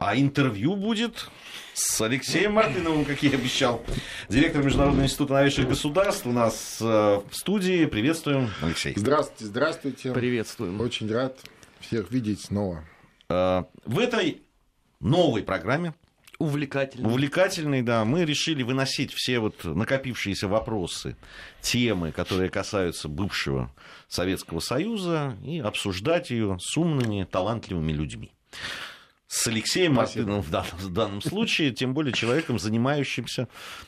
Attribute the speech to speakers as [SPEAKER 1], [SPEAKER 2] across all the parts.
[SPEAKER 1] А интервью будет с Алексеем Мартыновым, как я и обещал. Директор Международного института новейших государств у нас э, в студии. Приветствуем, Алексей.
[SPEAKER 2] Здравствуйте, здравствуйте.
[SPEAKER 3] Приветствуем.
[SPEAKER 2] Очень рад всех видеть снова.
[SPEAKER 1] Э, в этой новой программе
[SPEAKER 3] Увлекательно.
[SPEAKER 1] Увлекательный, да. Мы решили выносить все вот накопившиеся вопросы, темы, которые касаются бывшего Советского Союза, и обсуждать ее с умными, талантливыми людьми. С Алексеем Мартыновым в данном, в данном случае, тем более человеком, занимающимся...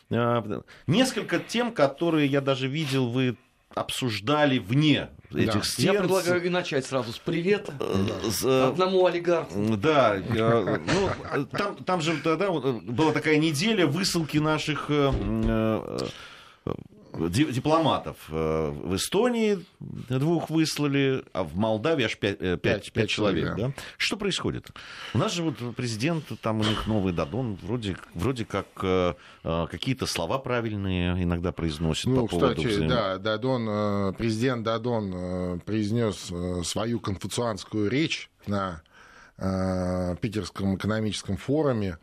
[SPEAKER 1] Э, несколько тем, которые я даже видел, вы обсуждали вне этих
[SPEAKER 2] Да.
[SPEAKER 1] стен.
[SPEAKER 3] Я предлагаю и начать сразу с привета
[SPEAKER 1] Э, э,
[SPEAKER 3] одному олигарху.
[SPEAKER 1] Да, ну, там, там же тогда была такая неделя высылки наших дипломатов. Э, В Эстонии двух выслали, а в Молдавии аж пять, э, пять-
[SPEAKER 2] Пять-
[SPEAKER 1] пять человек.
[SPEAKER 2] человек,
[SPEAKER 1] Да? Что происходит? У нас же вот президент, там у них новый Дадон, вроде, вроде как э, какие-то слова правильные иногда произносит
[SPEAKER 2] Ну,
[SPEAKER 1] по поводу
[SPEAKER 2] кстати,
[SPEAKER 1] взаим-
[SPEAKER 2] да, Дадон, президент Дадон произнес свою конфуцианскую речь на Питерском экономическом форуме.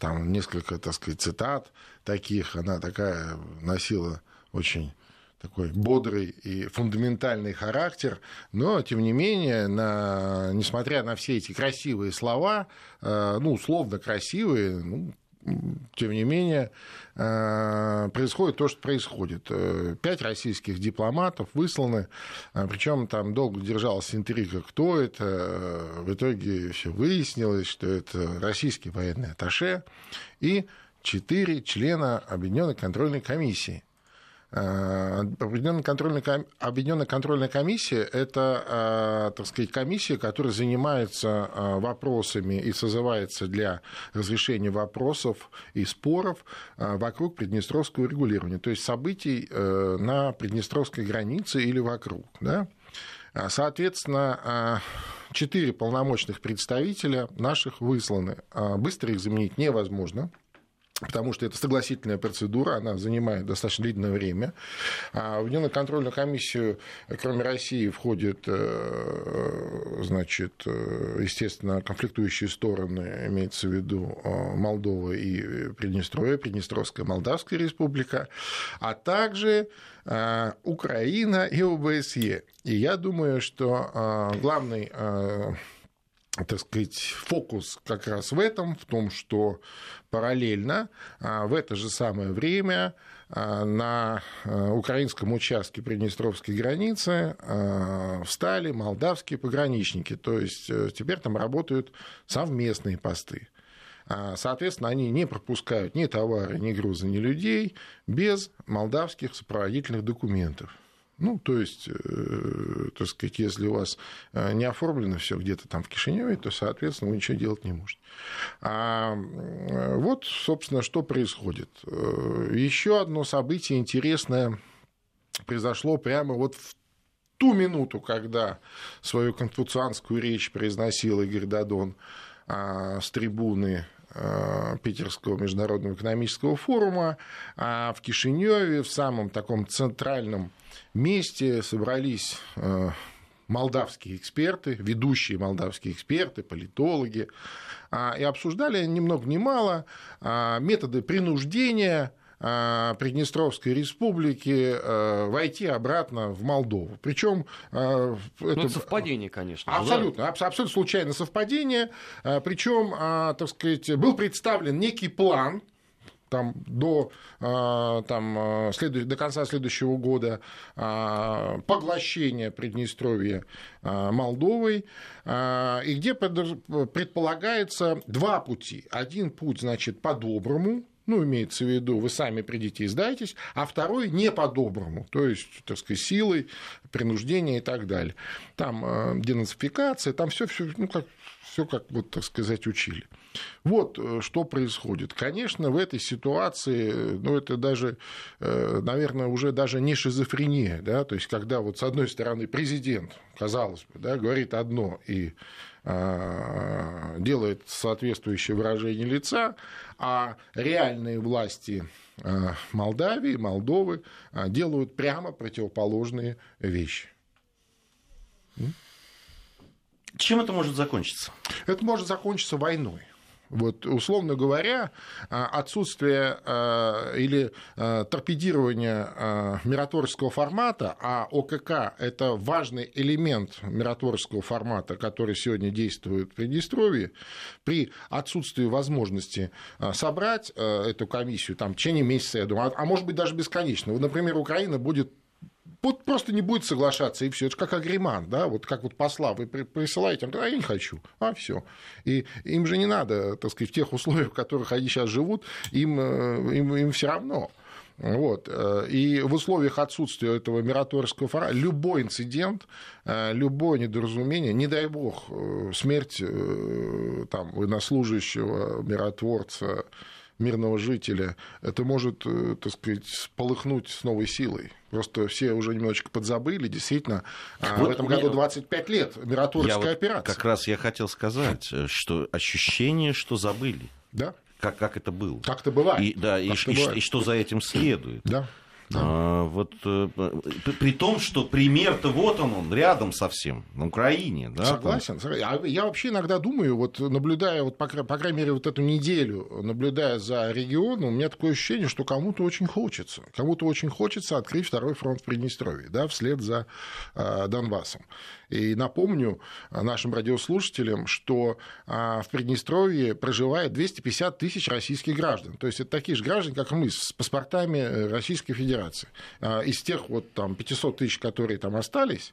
[SPEAKER 2] Там несколько, так сказать, цитат таких. Она такая носила очень такой бодрый и фундаментальный характер, но, тем не менее, на, несмотря на все эти красивые слова, э, ну, условно красивые, ну, тем не менее, э, происходит то, что происходит. Э, Пять российских дипломатов высланы, причем там долго держалась интрига, кто это. Э, В итоге все выяснилось, что это российский военный атташе и четыре члена Объединенной контрольной комиссии. Э, Объединенная контрольная, Объединенная контрольная комиссия – это, э, так сказать, комиссия, которая занимается э, вопросами и созывается для разрешения вопросов и споров вокруг Приднестровского регулирования, то есть событий на Приднестровской границе или вокруг. Да? А, Соответственно, четыре полномочных представителя наших высланы. А, Быстро их заменить невозможно потому что это согласительная процедура, она занимает достаточно длительное время. А В Объединенную контрольную комиссию, кроме России, входят, э, значит, э, естественно, конфликтующие стороны, имеется в виду э, Молдова и Приднестровье, Приднестровская Молдавская республика, а также Украина и ОБСЕ. И я думаю, что главный так сказать, фокус как раз в этом, в том, что параллельно а, в это же самое время а, на а, украинском участке Приднестровской границы встали молдавские пограничники, то есть э, теперь там работают совместные посты. Соответственно, они не пропускают ни товары, ни грузы, ни людей без молдавских сопроводительных документов. Ну, то есть, э, так сказать, если у вас э, не оформлено все где-то там в Кишиневе, то, соответственно, вы ничего делать не можете. А э, вот, собственно, что происходит. Э, Еще одно событие интересное произошло прямо вот в ту минуту, когда свою конфуцианскую речь произносил Игорь Дадон а, с трибуны Питерского международного экономического форума, а в Кишиневе, в самом таком центральном месте собрались а, молдавские эксперты, ведущие молдавские эксперты, политологи, а, и обсуждали ни много ни мало а, методы принуждения Приднестровской республики а, войти обратно в Молдову. Причем
[SPEAKER 3] Ну, это совпадение, конечно. же, да?
[SPEAKER 2] Абсолютно, абс- абсолютно случайное совпадение. Причем, так сказать, был представлен некий план там, до, там, до конца следующего года поглощения Приднестровья Молдовой, и где предполагается два пути. Один путь, значит, по-доброму, ну, имеется в виду, вы сами придите и сдайтесь, а второй не по-доброму, то есть, так сказать, силой, принуждение и так далее. Там э, денацификация, там все, все, ну, как, все как, вот, так сказать, учили. Вот э, что происходит. Конечно, в этой ситуации, э, ну, это даже, наверное, уже даже не шизофрения, да, то есть, когда вот с одной стороны президент, казалось бы, да, говорит одно и делает соответствующее выражение лица, а реальные власти а, Молдавии, Молдовы а, делают прямо противоположные вещи.
[SPEAKER 1] Чем это может закончиться?
[SPEAKER 2] Это может закончиться войной. Вот, условно говоря, а, отсутствие э, или э, торпедирование миротворческого формата, а ОКК – это важный элемент миротворческого формата, который сегодня действует в Приднестровье, при отсутствии возможности собрать эту комиссию там, в течение месяца, я думаю, а, а может быть даже бесконечно. Вот, например, Украина будет вот просто не будет соглашаться, и все. Это как агриман, да, вот как вот посла вы присылаете, а я не хочу, а все. И им же не надо, так сказать, в тех условиях, в которых они сейчас живут, им, э, им, им все равно. Вот. Э, и в условиях отсутствия этого мираторского фора любой инцидент, э, любое недоразумение, не дай бог, смерть там, военнослужащего, миротворца, мирного жителя, это может, э, так сказать, полыхнуть с новой силой. Просто все уже немножечко подзабыли. Действительно, а, вот в этом году 25 лет миротворческая операция.
[SPEAKER 1] Как раз я хотел сказать, э, что ощущение, что забыли.
[SPEAKER 2] Да.
[SPEAKER 1] Как, как это было.
[SPEAKER 2] Так это бывает.
[SPEAKER 1] И, да, и, и, бывает. и что за этим следует.
[SPEAKER 2] Да.
[SPEAKER 1] Да. А, вот э, при том, что пример-то вот он, он рядом совсем, на Украине. Да,
[SPEAKER 2] Согласен. Там. Я вообще иногда думаю, вот наблюдая, вот, по, по крайней мере, вот эту неделю, наблюдая за регионом, у меня такое ощущение, что кому-то очень хочется. Кому-то очень хочется открыть второй фронт в Приднестровье, да, вслед за э, Донбассом. И напомню нашим радиослушателям, что а, в Приднестровье проживает 250 тысяч российских граждан. То есть это такие же граждане, как мы, с паспортами э, Российской Федерации. А, из тех вот там 500 тысяч, которые там остались,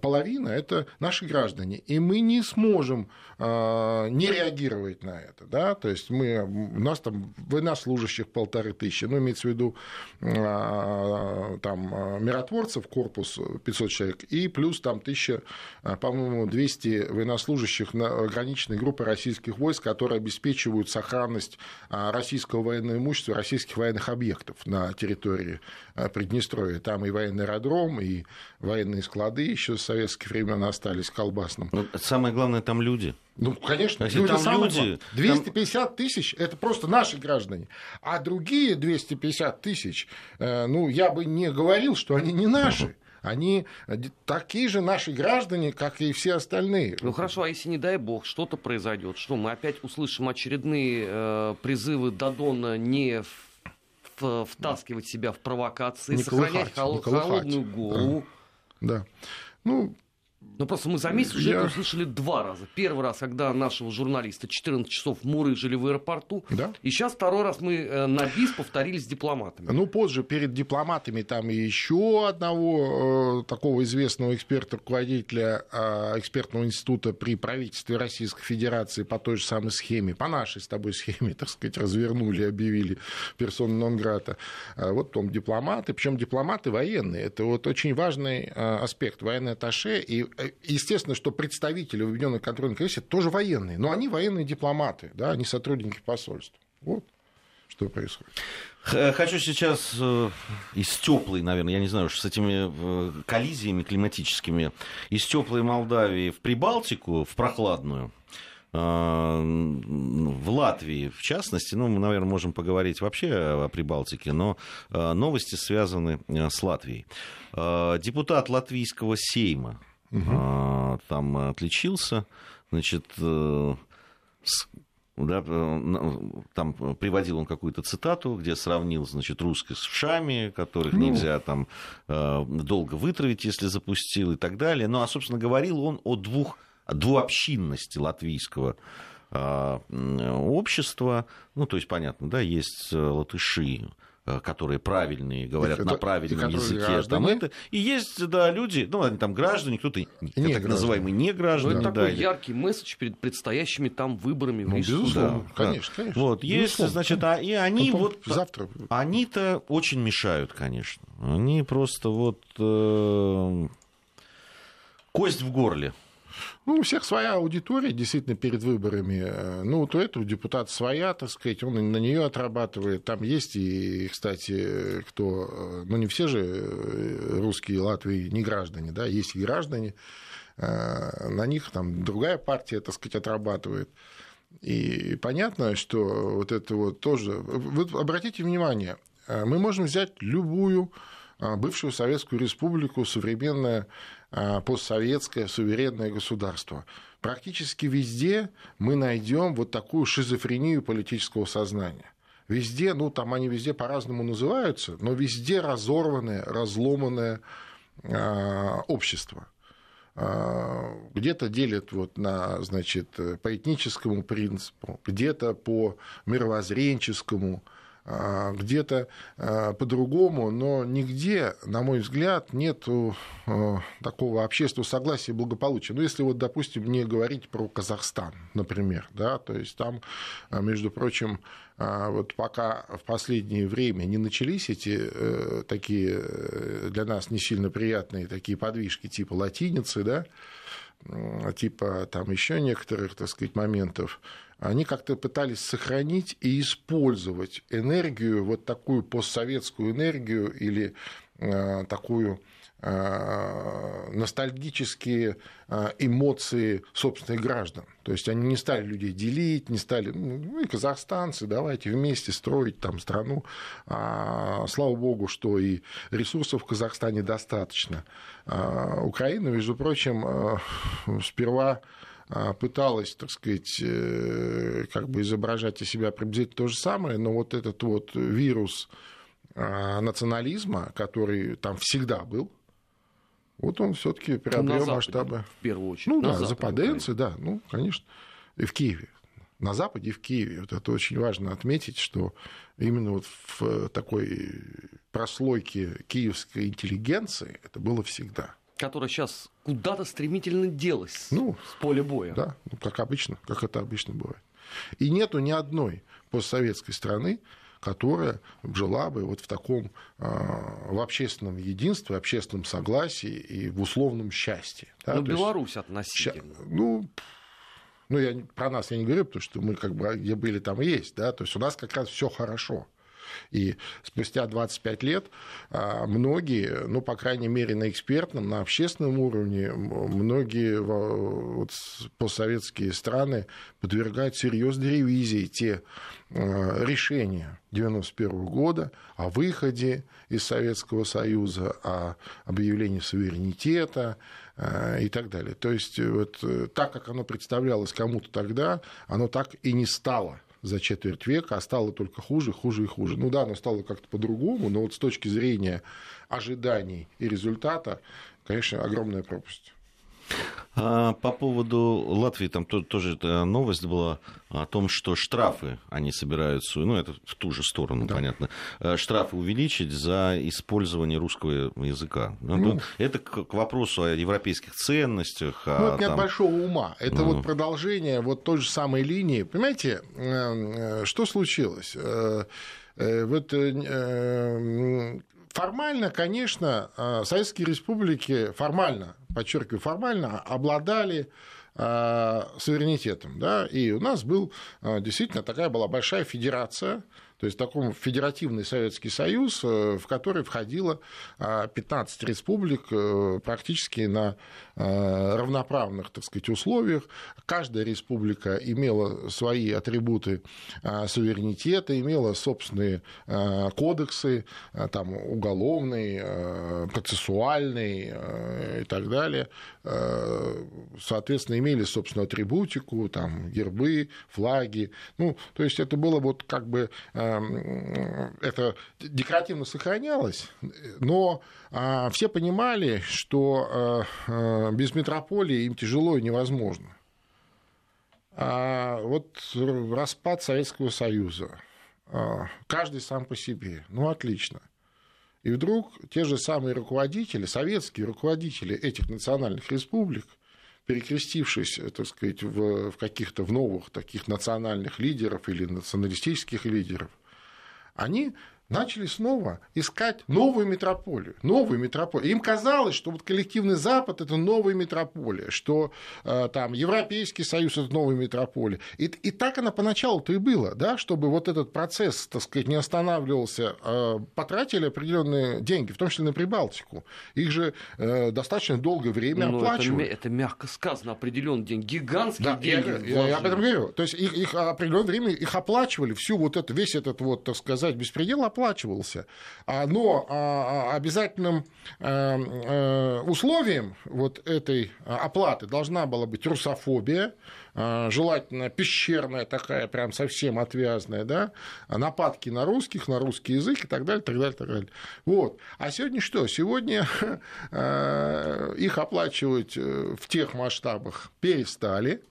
[SPEAKER 2] половина – это наши граждане. И мы не сможем э, не реагировать на это. Да? То есть мы, у нас там военнослужащих полторы тысячи, ну, имеется в виду э, там, миротворцев, корпус 500 человек, и плюс там тысяча, по-моему, 200 военнослужащих на граничной группы российских войск, которые обеспечивают сохранность российского военного имущества, российских военных объектов на территории Приднестровья. Там и военный аэродром, и военные склады, еще с советских времен остались колбасным.
[SPEAKER 1] Но ну, самое главное, там люди.
[SPEAKER 2] Ну, конечно, Если люди там люди, 250 там... тысяч – это просто наши граждане. А другие 250 тысяч, э, ну, я бы не говорил, что они не наши. Они такие же наши граждане, как и все остальные.
[SPEAKER 3] Ну хорошо, а если не дай бог что-то произойдет, что мы опять услышим очередные э, призывы Дадона не в, втаскивать себя в провокации, не сохранять колыхать, хол- холодную голову.
[SPEAKER 2] Да. Ну,
[SPEAKER 3] ну, просто мы за месяц уже я... это услышали два раза. Первый раз, когда нашего журналиста 14 часов мурыжили в аэропорту. Да. И сейчас второй раз мы э, на БИС повторили с дипломатами.
[SPEAKER 2] Ну, позже перед дипломатами там еще одного э, такого известного эксперта, руководителя э, экспертного института при правительстве Российской Федерации по той же самой схеме, по нашей с тобой схеме, так сказать, развернули, объявили персону нон-грата. А вот потом дипломаты, причем дипломаты военные. Это вот очень важный э, аспект. Военный атташе и Э, естественно, что представители Объединенной контрольной комиссии тоже военные, но они военные дипломаты, да, они сотрудники посольства. Вот что происходит.
[SPEAKER 1] Хочу сейчас э, из теплой, наверное, я не знаю, с этими э, коллизиями климатическими, из теплой Молдавии в Прибалтику, в прохладную, в Латвии, в частности, ну, мы, наверное, можем поговорить вообще о Прибалтике, но новости связаны с Латвией. Депутат латвийского сейма угу. там отличился, значит, э, да, э, там приводил он какую-то цитату, где сравнил, значит, русских с вшами, которых ну... нельзя там э, долго вытравить, если запустил и так далее. Ну, а, собственно, говорил он о двух, о двуобщинности латвийского общества. Ну, то есть, понятно, да, есть латыши, Э, которые правильные, говорят и, на правильном языке. Там это. И есть, да, люди, ну, они там граждане, кто-то не так называемые не граждане. Ну,
[SPEAKER 3] это такой да, яркий месседж перед предстоящими там выборами
[SPEAKER 2] ну, в Безусловно, да, конечно,
[SPEAKER 1] конечно. Вот, есть, значит, а, и они Потом вот... Завтра. Они-то очень мешают, конечно. Они просто вот... Э, кость в горле.
[SPEAKER 2] Ну, у всех своя аудитория, действительно, перед выборами. Э, ну, вот у этого депутата своя, так сказать, он на нее отрабатывает. Там есть и, кстати, кто... Э, ну, не все же э, русские Латвии не граждане, да, есть и граждане. На них там другая партия, так сказать, отрабатывает. И понятно, что вот это вот тоже... Вы обратите внимание, мы можем взять любую бывшую Советскую Республику, современное постсоветское суверенное государство. практически везде мы найдем вот такую шизофрению политического сознания. Везде, ну там они везде по-разному называются, но везде разорванное, разломанное э, общество. Э, где-то делят вот на, значит, по этническому принципу, где-то по мировоззренческому, а, где-то а, по-другому, но нигде, на мой взгляд, нет а, такого общественного согласия и благополучия. Ну, если вот, допустим, не говорить про Казахстан, например, да, то есть там, между прочим, вот пока в последнее время не начались эти э, такие э, для нас не сильно приятные такие подвижки типа латиницы, да, типа там еще некоторых, так сказать, моментов, они как-то пытались сохранить и использовать энергию, вот такую постсоветскую энергию или э, такую э, ностальгические э, эмоции собственных граждан. То есть они не стали людей делить, не стали, ну и казахстанцы, давайте вместе строить там страну. А, слава богу, что и ресурсов в Казахстане достаточно. А, Украина, между прочим, сперва а, пыталась, так сказать, э, как бы изображать из себя приблизительно то же самое, но вот этот вот вирус а, национализма, который там всегда был, вот он все-таки приобрел масштабы.
[SPEAKER 3] В первую очередь.
[SPEAKER 2] Ну да, западенцы, да, ну, конечно, и в Киеве. На Западе и в Киеве. Вот это очень важно отметить, что именно вот в такой прослойке киевской интеллигенции это было всегда
[SPEAKER 3] которая сейчас куда-то стремительно делась ну, с поля боя.
[SPEAKER 2] Да, ну, как обычно, как это обычно бывает. И нету ни одной постсоветской страны, которая жила бы вот в таком а, в общественном единстве, общественном согласии и в условном счастье.
[SPEAKER 3] Да? Ну, Беларусь есть, относительно.
[SPEAKER 2] Ну, ну, я про нас я не говорю, потому что мы как бы где были, там и есть, да, то есть у нас как раз все хорошо. И спустя 25 лет а, многие, ну, по крайней мере, на экспертном, на общественном уровне, многие вот, постсоветские страны подвергают серьезной ревизии те а, решения 1991 года о выходе из Советского Союза, о объявлении суверенитета а, и так далее. То есть вот э, так, как оно представлялось кому-то тогда, оно так и не стало за четверть века, а стало только хуже, хуже и хуже. Ну да, оно стало как-то по-другому, но вот с точки зрения ожиданий и результата, конечно, огромная пропасть.
[SPEAKER 1] А по поводу Латвии, там тоже новость была о том, что штрафы они собираются, ну это в ту же сторону, да. понятно, э, штрафы увеличить за использование русского языка. Ну, ну, это к вопросу о европейских ценностях.
[SPEAKER 2] Ну, это не там... от большого ума, это ну. вот продолжение вот той же самой линии. Понимаете, э, э, что случилось? Вот формально, конечно, Советские республики формально подчеркиваю, формально обладали а, суверенитетом. Да? И у нас был а, действительно такая была большая федерация, то есть такой федеративный Советский Союз, э, в который входило 15 а, республик э, практически на э, равноправных, так сказать, условиях. Каждая республика имела свои атрибуты суверенитета, имела собственные кодексы, там, уголовный, процессуальный и так далее. Соответственно, имели собственную атрибутику, там, гербы, флаги. Ну, то есть это было вот как бы Эм, это декоративно сохранялось, но а, все понимали, что э, э, без метрополии им тяжело и невозможно. А вот распад Советского Союза, каждый сам по себе, ну отлично. И вдруг те же самые руководители, советские руководители этих национальных республик – перекрестившись, так сказать, в, в каких-то в новых таких национальных лидеров или националистических лидеров, они начали снова искать новую метрополию. Новую метрополию. Им казалось, что вот коллективный Запад – это новая метрополия, что э, там Европейский Союз – это новая метрополия. И, и так она поначалу-то и было, да, чтобы вот этот процесс, так сказать, не останавливался. Э, потратили определенные деньги, в том числе на Прибалтику. Их же э, достаточно долгое время Но ну, оплачивали.
[SPEAKER 3] Это, это мягко сказано, определенный день. Гигантские да, деньги.
[SPEAKER 2] Я, я об этом говорю. То есть их, их определенное время их оплачивали, всю вот эту, весь этот вот, так сказать, беспредел оплачивали оплачивался. Но обязательным условием вот этой оплаты должна была быть русофобия, желательно пещерная такая, прям совсем отвязная, да, нападки на русских, на русский язык и так далее, так далее, так далее. Вот. А сегодня что? Сегодня их оплачивать в тех масштабах перестали,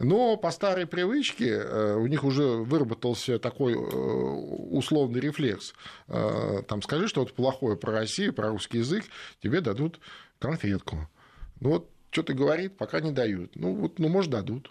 [SPEAKER 2] но по старой привычке э, у них уже выработался такой э, условный рефлекс. Э, там скажи что-то плохое про Россию, про русский язык, тебе дадут конфетку. Ну вот что-то говорит, пока не дают. Ну вот, ну может дадут.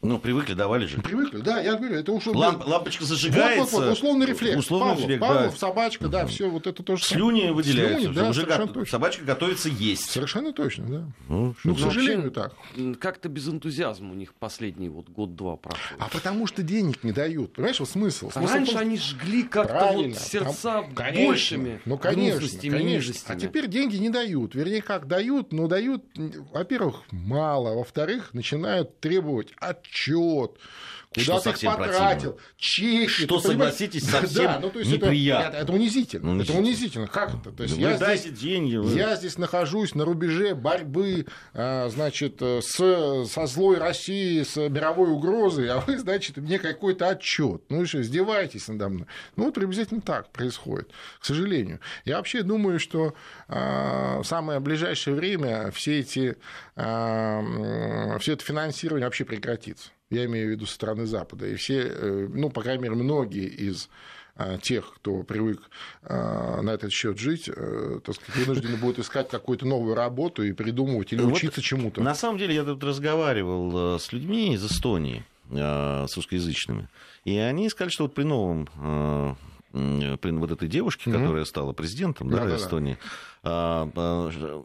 [SPEAKER 1] Ну, привыкли, давали же.
[SPEAKER 2] Привыкли, да, я говорю, это
[SPEAKER 1] уж... Ламп, лампочка зажигается. Вот, вот,
[SPEAKER 2] вот, условный рефлекс.
[SPEAKER 1] Условный
[SPEAKER 2] Павлов,
[SPEAKER 1] рефлекс,
[SPEAKER 2] Павлов,
[SPEAKER 1] да.
[SPEAKER 2] собачка, да, все вот это тоже.
[SPEAKER 1] Слюни выделяются.
[SPEAKER 2] Слюни, да,
[SPEAKER 1] уже
[SPEAKER 2] совершенно
[SPEAKER 1] го...
[SPEAKER 2] точно.
[SPEAKER 1] Собачка готовится есть.
[SPEAKER 2] Совершенно точно, да.
[SPEAKER 1] Ну,
[SPEAKER 2] Ну, к сожалению,
[SPEAKER 3] вообще,
[SPEAKER 2] так.
[SPEAKER 3] Как-то без энтузиазма у них последний вот год-два проходит.
[SPEAKER 2] А потому что денег не дают. Понимаешь, вот смысл? Смысл
[SPEAKER 3] Раньше
[SPEAKER 2] том,
[SPEAKER 3] они жгли как-то вот сердца
[SPEAKER 2] Там- конечно.
[SPEAKER 3] большими
[SPEAKER 2] Ну, конечно, конечно. А теперь деньги не дают. Вернее, как дают, но дают, во-первых, мало. Во-вторых, начинают требовать отчет. Куда
[SPEAKER 1] Что
[SPEAKER 2] ты их потратил?
[SPEAKER 1] противно.
[SPEAKER 2] Чеки.
[SPEAKER 1] Что, согласитесь,
[SPEAKER 2] Да,
[SPEAKER 1] совсем
[SPEAKER 2] ну, то есть это-
[SPEAKER 1] неприятно.
[SPEAKER 2] Это, это унизительно.
[SPEAKER 1] Ну,
[SPEAKER 2] Это унизительно. Как это? То есть
[SPEAKER 1] Вы
[SPEAKER 2] я
[SPEAKER 1] дайте
[SPEAKER 2] здесь-
[SPEAKER 1] деньги. вы-
[SPEAKER 2] я здесь нахожусь на рубеже борьбы, а, значит, с, со злой Россией, с мировой угрозой, а вы, значит, мне какой-то отчет. Ну и что, издеваетесь надо мной? Ну, вот приблизительно так происходит, к сожалению. Я вообще думаю, что а, в самое ближайшее время все эти, а, все это финансирование вообще прекратится. Я имею в виду со стороны Запада. И все, э, ну, по крайней мере, многие из а, тех, кто привык а, на этот счет жить, э, так сказать, вынуждены будут искать какую-то новую работу и придумывать или
[SPEAKER 1] Вот
[SPEAKER 2] учиться чему-то.
[SPEAKER 1] На самом деле я тут разговаривал э, с людьми из Эстонии, э, с русскоязычными, и они сказали, что вот при новом э, при вот этой девушке, которая стала президентом да,
[SPEAKER 2] Да-да-да.
[SPEAKER 1] Эстонии, а, а,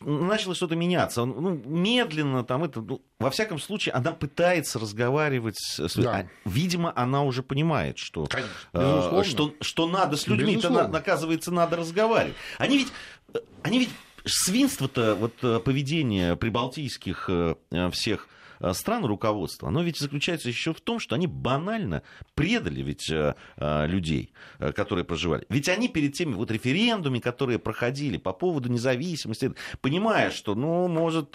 [SPEAKER 1] начало что-то меняться. Ну, медленно там это... ну, во всяком случае, она пытается разговаривать с людьми.
[SPEAKER 2] Да.
[SPEAKER 1] А, Видимо, она уже понимает, что
[SPEAKER 2] Конечно,
[SPEAKER 1] э, что, что надо с людьми-то,
[SPEAKER 2] Безусловно.
[SPEAKER 1] на- оказывается, надо разговаривать. Они ведь, они ведь свинство-то, вот э, поведение прибалтийских э, всех стран руководства, оно ведь заключается еще в том, что они банально предали ведь э, э, людей, э, которые проживали. Ведь они перед теми вот референдумами, которые проходили по поводу независимости, понимая, что, ну, может,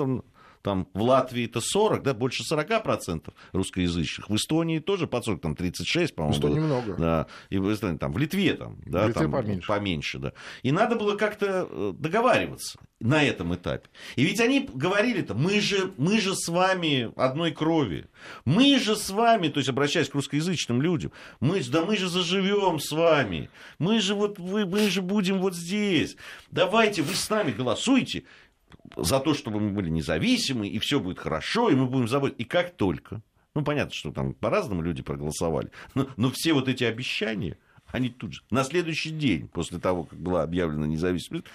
[SPEAKER 1] там в Латвии это 40, да, больше 40% русскоязычных. В Эстонии тоже под 40, там 36, по-моему.
[SPEAKER 2] Что
[SPEAKER 1] было.
[SPEAKER 2] немного.
[SPEAKER 1] Да, и в Эстонии, там, в Литве там, да,
[SPEAKER 2] В Литве
[SPEAKER 1] там
[SPEAKER 2] поменьше.
[SPEAKER 1] поменьше, да. И надо было как-то э, договариваться на этом этапе. И ведь они говорили-то, мы же, мы же с вами одной крови, мы же с вами, то есть обращаясь к русскоязычным людям, мы, да мы же заживем с вами, мы же вот, вы, мы же будем вот здесь, давайте вы с нами голосуйте за то, чтобы мы были независимы, и все будет хорошо, и мы будем заботиться. И как только, ну, понятно, что там по-разному люди проголосовали, но, но все вот эти обещания, они тут же, на следующий день, после того, как была объявлена независимость,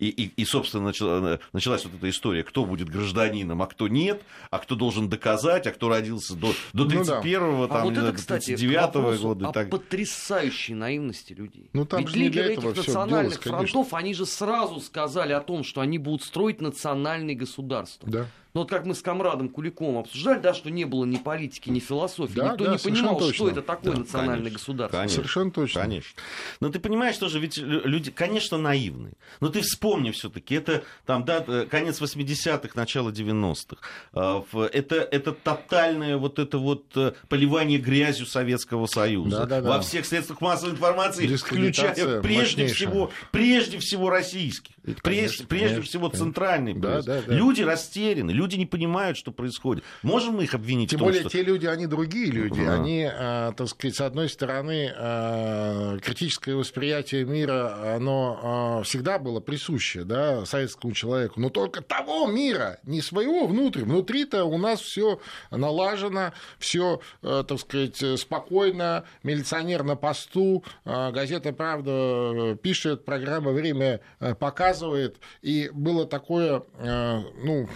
[SPEAKER 1] и, и, и, собственно, начала- началась вот эта история, кто будет гражданином, а кто нет, а кто должен доказать, а кто родился до, до
[SPEAKER 2] Ну да.
[SPEAKER 1] 31-го,
[SPEAKER 3] А
[SPEAKER 1] там,
[SPEAKER 3] вот
[SPEAKER 1] не
[SPEAKER 3] это,
[SPEAKER 1] знаю,
[SPEAKER 3] кстати, к
[SPEAKER 1] 39-го
[SPEAKER 3] вопросу
[SPEAKER 1] года.
[SPEAKER 3] о
[SPEAKER 1] так.
[SPEAKER 3] потрясающей наивности людей.
[SPEAKER 2] Ну, там
[SPEAKER 3] Ведь лидеры этих национальных
[SPEAKER 2] делалось, конечно.
[SPEAKER 3] фронтов, они же сразу сказали о том, что они будут строить национальные государства.
[SPEAKER 2] Да.
[SPEAKER 3] Ну вот как мы с комрадом Куликовым обсуждали, да, что не было ни политики, ни философии.
[SPEAKER 2] Да,
[SPEAKER 3] Никто
[SPEAKER 2] да,
[SPEAKER 3] не понимал,
[SPEAKER 2] точно.
[SPEAKER 3] что это такое
[SPEAKER 1] Да,
[SPEAKER 3] национальное
[SPEAKER 1] конечно,
[SPEAKER 3] государство.
[SPEAKER 1] конечно.
[SPEAKER 2] Совершенно точно.
[SPEAKER 1] Конечно. Но ты понимаешь тоже, ведь лю- люди, конечно, наивны. Но ты вспомни все-таки, это там, да, э, конец 80-х, начало 90-х. А, Это, это тотальное вот это вот э, поливание грязью Советского Союза.
[SPEAKER 2] Да-да-да.
[SPEAKER 1] Во всех средствах массовой информации, включая прежде
[SPEAKER 2] мощнейшая.
[SPEAKER 1] всего, прежде всего российских. Прежде,
[SPEAKER 2] конечно,
[SPEAKER 1] прежде
[SPEAKER 2] конечно,
[SPEAKER 1] всего
[SPEAKER 2] конечно.
[SPEAKER 1] центральный.
[SPEAKER 2] Да, да, да.
[SPEAKER 1] Люди растеряны, люди не понимают, что происходит. Можем мы их обвинить
[SPEAKER 2] Тем
[SPEAKER 1] в том,
[SPEAKER 2] более
[SPEAKER 1] что...
[SPEAKER 2] те люди, они другие люди.
[SPEAKER 1] Ага.
[SPEAKER 2] Они, а, так сказать, с одной стороны, а, критическое восприятие мира, оно а, всегда было присуще да, советскому человеку, но только того мира, не своего внутрь. Внутри-то у нас все налажено, все, так сказать, спокойно, милиционер на посту, газета «Правда» пишет, программа «Время» э, показывает, и было такое, э, ну,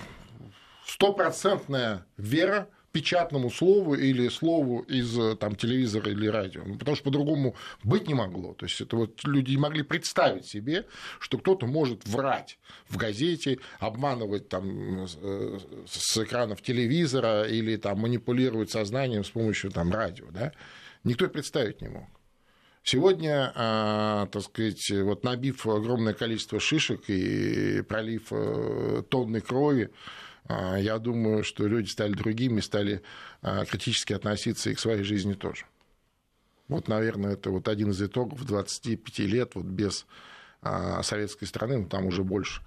[SPEAKER 2] стопроцентная вера печатному слову или слову из э, там, телевизора или радио. Ну, потому что по-другому быть не могло. То есть это вот люди не могли представить себе, что кто-то может врать в газете, обманывать там, э, с экранов телевизора или там, манипулировать сознанием с помощью там, радио. Да? Никто представить не мог. Сегодня, а, так сказать, вот набив огромное количество шишек и пролив э, тонны крови, а, я думаю, что люди стали другими, стали а, критически относиться и к своей жизни тоже. Вот, наверное, это вот один из итогов 25 лет вот без советской страны, ну, там уже больше.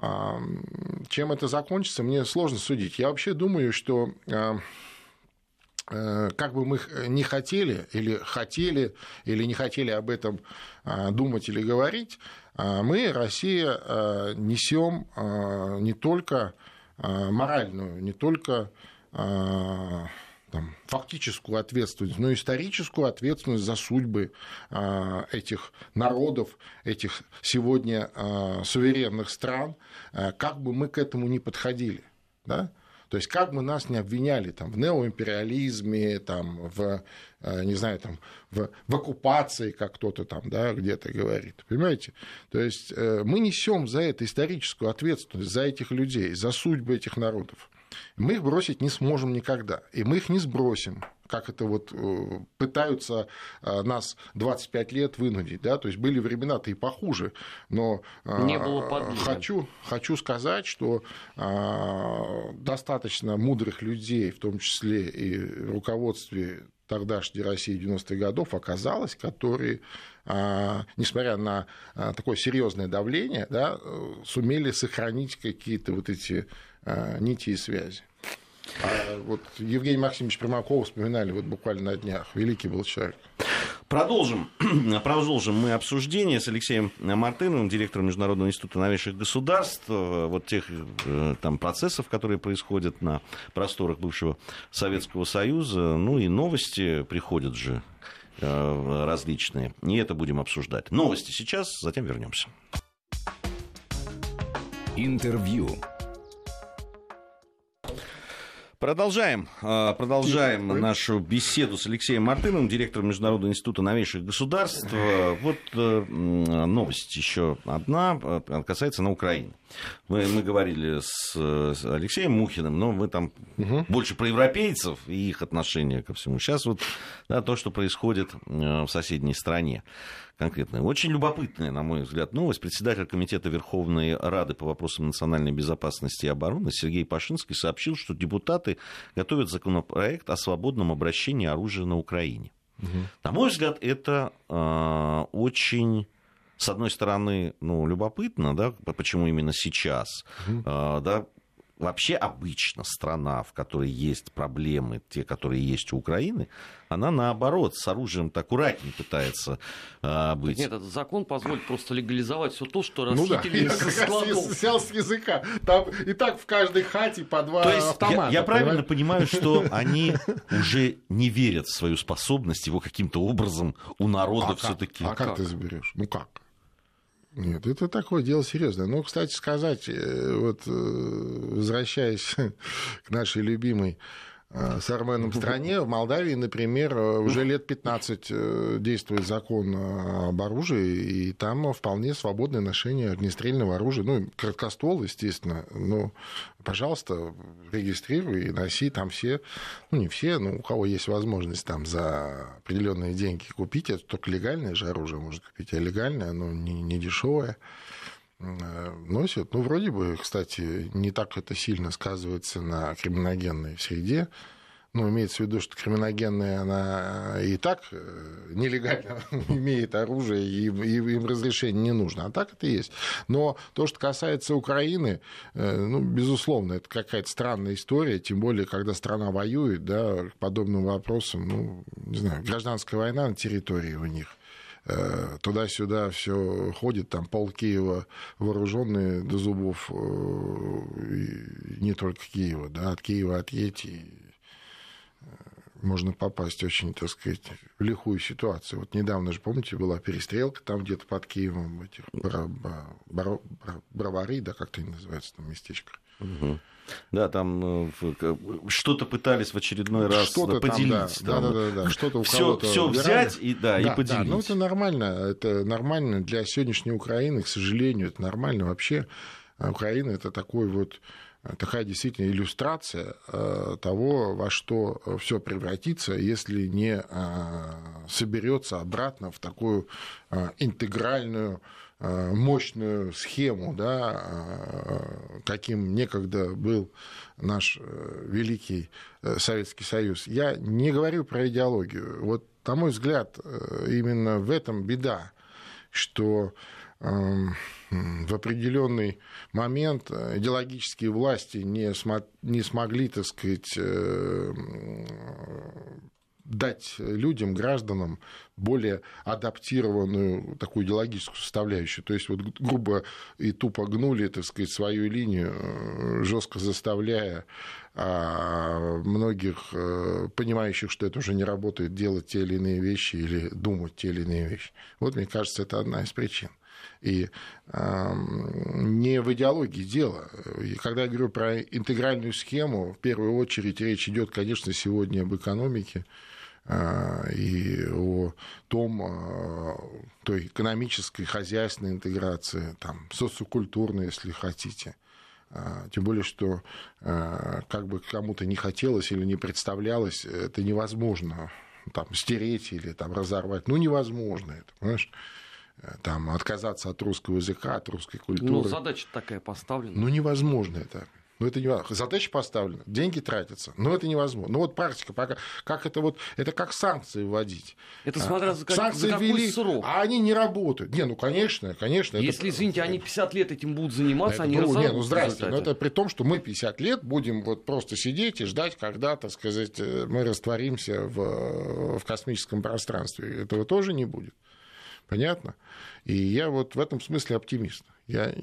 [SPEAKER 2] Чем это закончится, мне сложно судить. Я вообще думаю, что как бы мы не хотели, или хотели, или не хотели об этом а, думать или говорить, мы, Россия, несем не только моральную, не только там, фактическую ответственность, но и историческую ответственность за судьбы этих народов, этих сегодня суверенных стран, как бы мы к этому ни подходили. Да? То есть как бы нас не обвиняли там, в неоимпериализме, там, в, э, не знаю, там, в, в оккупации, как кто-то там да, где-то говорит. Понимаете? То есть э, мы несем за это историческую ответственность, за этих людей, за судьбы этих народов. Мы их бросить не сможем никогда. И мы их не сбросим как это вот э, пытаются э, нас 25 лет вынудить, да, то есть были времена-то и похуже, но
[SPEAKER 3] э, не было
[SPEAKER 2] хочу, хочу сказать, что достаточно мудрых людей, в том числе и в руководстве тогдашней России 90-х годов оказалось, которые, несмотря на такое серьезное давление, да, сумели сохранить какие-то вот эти нити и связи. А вот Евгений Максимович Примаков вспоминали вот буквально на днях. Великий был человек.
[SPEAKER 1] Продолжим, продолжим мы обсуждение с Алексеем Мартыновым, директором Международного института новейших государств, э, вот тех э, там процессов, которые происходят на просторах бывшего Советского Союза. Ну и новости приходят же э, различные. И это будем обсуждать. Новости сейчас, затем вернемся.
[SPEAKER 4] Интервью.
[SPEAKER 1] Продолжаем, а, продолжаем нашу беседу с Алексеем Мартыновым, директором Международного института новейших государств. Вот э, новость еще одна, э, касается на Украине. Мы, мы говорили с, с Алексеем Мухиным, но мы там угу. больше про европейцев и их отношение ко всему. Сейчас вот да, то, что происходит э, в соседней стране конкретная. Очень любопытная, на мой взгляд, новость. Председатель Комитета Верховной Рады по вопросам национальной безопасности и обороны Сергей Пашинский сообщил, что депутаты готовят законопроект о свободном обращении оружия на Украине. Угу. На мой взгляд, это э, очень с одной стороны, ну, любопытно, да, почему именно сейчас, угу. э, да, вообще обычно страна, в которой есть проблемы, те, которые есть у Украины, она наоборот с оружием-то аккуратнее пытается а, быть.
[SPEAKER 3] Нет, этот закон позволит просто легализовать все то, что расхитили ну, да. со
[SPEAKER 2] складов. Сел с языка. Там и так в каждой хате по два то есть автомата.
[SPEAKER 1] Я, я правильно понимаю, что они уже не верят в свою способность его каким-то образом у народа а все-таки.
[SPEAKER 2] А как ты заберешь? Ну как? Нет, это такое дело серьезное. Ну, кстати сказать, э, вот э, возвращаясь к нашей любимой с Арменом в стране. В Молдавии, например, э, уже лет 15 э, действует закон об оружии, и там вполне свободное ношение огнестрельного оружия. Ну, краткоствол, естественно. Но, пожалуйста, регистрируй и носи там все, ну, не все, но у кого есть возможность там за определенные деньги купить, это только легальное же оружие может купить, а легальное, оно не, не дешевое. Э, носят. Ну, вроде бы, кстати, не так это сильно сказывается на криминогенной среде. Ну, имеется в виду, что криминогенная, она и так э, нелегально имеет оружие, и им разрешение не нужно. А так это есть. Но то, что касается Украины, э, ну, безусловно, это какая-то странная история, тем более, когда страна воюет, да, к подобным вопросам, ну, не знаю, гражданская война на территории у них – Э, туда-сюда все ходит, там пол Киева вооруженные до зубов, э, не только Киева, да, от Киева отъедь, и э, можно попасть очень, так сказать, в лихую ситуацию. Вот недавно же, помните, была перестрелка там где-то под Киевом, этих бровари, да, как-то они называются, там местечко.
[SPEAKER 1] Угу. Да, там э, что-то пытались в очередной раз что поделить.
[SPEAKER 2] Там, да, да, да, да,
[SPEAKER 1] Что-то все, все взять и, да, да, и поделить. Да,
[SPEAKER 2] ну, это нормально. Это нормально для сегодняшней Украины, к сожалению, это нормально. Вообще Украина это такой вот такая действительно иллюстрация э, того, во что все превратится, если не соберется обратно в такую интегральную мощную схему, да, каким некогда был наш великий Советский Союз. Я не говорю про идеологию. Вот, на мой взгляд, именно в этом беда, что Эм, в определенный момент идеологические власти не, смо- не смогли, так сказать, э, дать людям, гражданам более адаптированную такую идеологическую составляющую. То есть, вот грубо и тупо гнули, так сказать, свою линию, э, жестко заставляя а многих э, понимающих, что это уже не работает, делать те или иные вещи или думать те или иные вещи. Вот, мне кажется, это одна из причин. И э, не в идеологии дело. И когда я говорю про интегральную схему, в первую очередь речь идет, конечно, сегодня об экономике и о том, э, той экономической, хозяйственной интеграции, там, социокультурной, если хотите. Э, тем более, что как бы кому-то не хотелось или не представлялось, это невозможно там, стереть или там, разорвать. Ну, невозможно это, понимаешь? там, отказаться от русского языка, от русской культуры. Ну,
[SPEAKER 3] задача такая поставлена.
[SPEAKER 2] Ну, невозможно это. Ну, это невозможно. Задача поставлена, деньги тратятся, но это невозможно. Ну, вот практика, пока, как это вот, это как санкции вводить.
[SPEAKER 3] Это смотря за, как,
[SPEAKER 2] санкции
[SPEAKER 3] за какой
[SPEAKER 2] ввели,
[SPEAKER 3] срок.
[SPEAKER 2] А они не работают. Не, ну, конечно, конечно.
[SPEAKER 3] Если, это... извините, они 50 лет этим будут заниматься, это, они
[SPEAKER 2] ну, не, ну, здрасте, но это при том, что мы 50 лет будем вот просто сидеть и ждать, когда, так сказать, э, мы растворимся в, в космическом пространстве. Этого тоже не будет. Понятно? И я вот в этом смысле оптимист. Я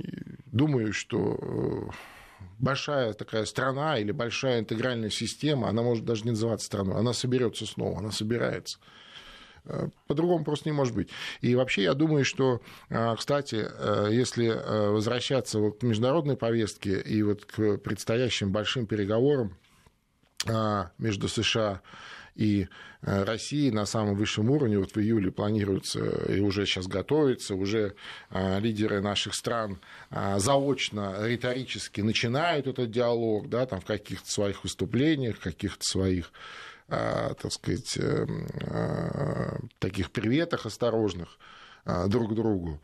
[SPEAKER 2] думаю, что э, большая такая страна или большая интегральная система, она может даже не называться страной, она соберется снова, она собирается. Э, по-другому просто не может быть. И вообще я думаю, что, э, кстати, если возвращаться вот к международной повестке и вот к предстоящим большим переговорам между США и э, России на самом высшем уровне. Вот в июле планируется и уже сейчас готовится, уже э, лидеры наших стран э, заочно, риторически начинают этот диалог, да, там в каких-то своих выступлениях, каких-то своих так сказать, таких приветах осторожных друг другу.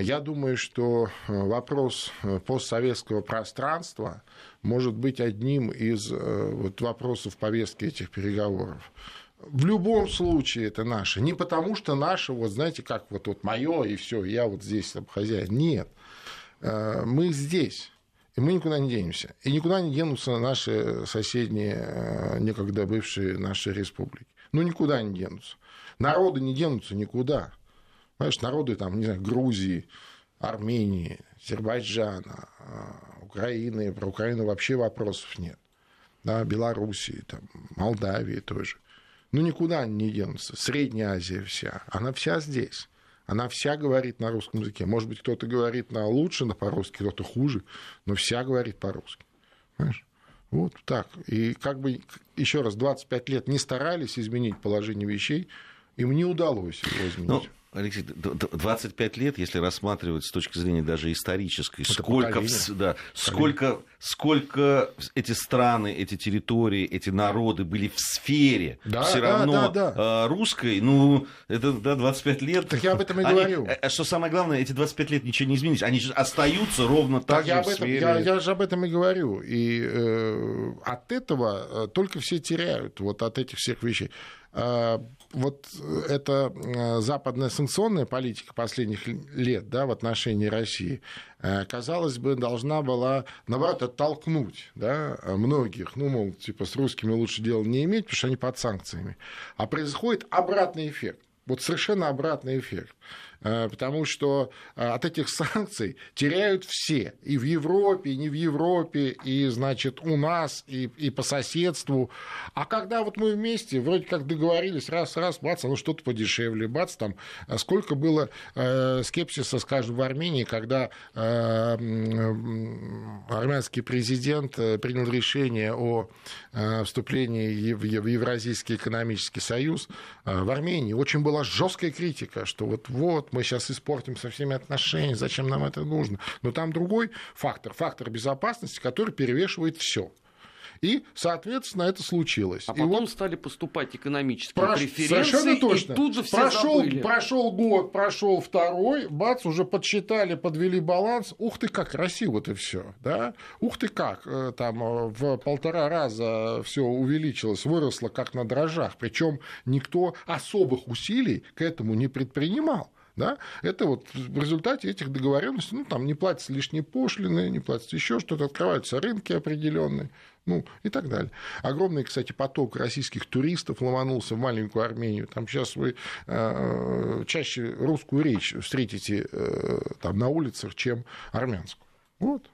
[SPEAKER 2] Я думаю, что вопрос постсоветского пространства может быть одним из э, вот, вопросов повестки этих переговоров. В любом случае это наше. Не потому что наше, вот знаете, как вот, вот мое и все, я вот здесь там хозяин. Нет. Э, мы здесь. И мы никуда не денемся. И никуда не денутся наши соседние, э, некогда бывшие наши республики. Ну, никуда не денутся. Народы не денутся никуда. Понимаешь, народы там, не знаю, Грузии, Армении, Азербайджана, Украины, про Украину вообще вопросов нет. Да, Белоруссии, там, Молдавии тоже. Ну, никуда они не денутся. Средняя Азия вся, она вся здесь. Она вся говорит на русском языке. Может быть, кто-то говорит на лучше, на по-русски, кто-то хуже, но вся говорит по-русски. Понимаешь? Вот так. И как бы, еще раз, 25 лет не старались изменить положение вещей, им не удалось его изменить. Ну,
[SPEAKER 1] Алексей, 25 лет, если рассматривать с точки зрения даже исторической, Это сколько, да, сколько, сколько эти страны, эти территории, эти народы были в сфере да, все да, равно да, да. А, русской, ну, это да, 25 лет.
[SPEAKER 2] Так я об этом и они, говорю.
[SPEAKER 1] Э, э, что самое главное, эти 25 лет ничего не изменились, они же остаются ровно так, так же
[SPEAKER 2] я
[SPEAKER 1] в этом,
[SPEAKER 2] сфере. Я, я же об этом и говорю. И э, от этого э, только все теряют, вот от этих всех вещей. Вот эта э, западная санкционная политика последних лет да, в отношении России, э, казалось бы, должна была, наоборот, оттолкнуть да, многих. Ну, мол, типа, с русскими лучше дела не иметь, потому что они под санкциями. А происходит обратный эффект. Вот совершенно обратный эффект. Э, потому что э, от этих санкций теряют все, и в Европе, и не в Европе, и, значит, у нас, и, и по соседству. А когда вот мы вместе, вроде как договорились, раз-раз, бац, оно что-то подешевле, бац, там, э, сколько было скепсиса, скажем, в Армении, когда армянский президент принял решение о вступлении в Евразийский экономический союз, в Армении очень была жесткая критика, что вот, вот мы сейчас испортим со всеми отношения, зачем нам это нужно. Но там другой фактор, фактор безопасности, который перевешивает все. И, соответственно, это случилось.
[SPEAKER 3] А потом
[SPEAKER 2] вот
[SPEAKER 3] стали поступать экономические Прош...
[SPEAKER 2] преференции, Совершенно точно. и тут же все прошел, забыли. Прошел год, прошел второй, бац, уже подсчитали, подвели баланс. Ух ты, как красиво-то все, да? Ух ты, как э, там э, в полтора раза все увеличилось, выросло как на дрожжах. Причем никто особых усилий к этому не предпринимал. Да? Это вот в результате этих договоренностей, ну, там не платятся лишние пошлины, не платятся еще что-то, открываются рынки определенные, ну, и так далее. Огромный, кстати, поток российских туристов ломанулся в маленькую Армению. Там сейчас вы э, чаще русскую речь встретите э, там, на улицах, чем армянскую. Вот.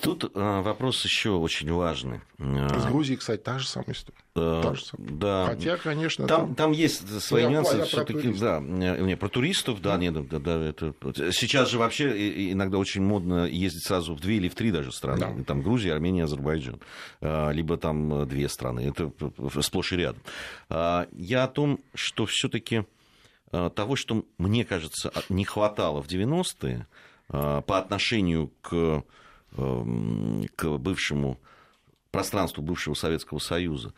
[SPEAKER 1] Тут э, вопрос еще очень важный.
[SPEAKER 2] С Грузией, кстати, та же самая история. Э, та же самая.
[SPEAKER 1] Да.
[SPEAKER 2] Хотя, конечно,
[SPEAKER 1] там, там, там есть свои я, нюансы. Все-таки, да, не, про туристов, да, нет, да, да, это, сейчас же вообще иногда очень модно ездить сразу в две или в три даже страны. Да. Там Грузия, Армения, Азербайджан. Э, либо там две страны. Это сплошь и рядом. А, я о том, что все-таки того, что, мне кажется, не хватало в 90-е по отношению к к бывшему пространству бывшего Советского Союза,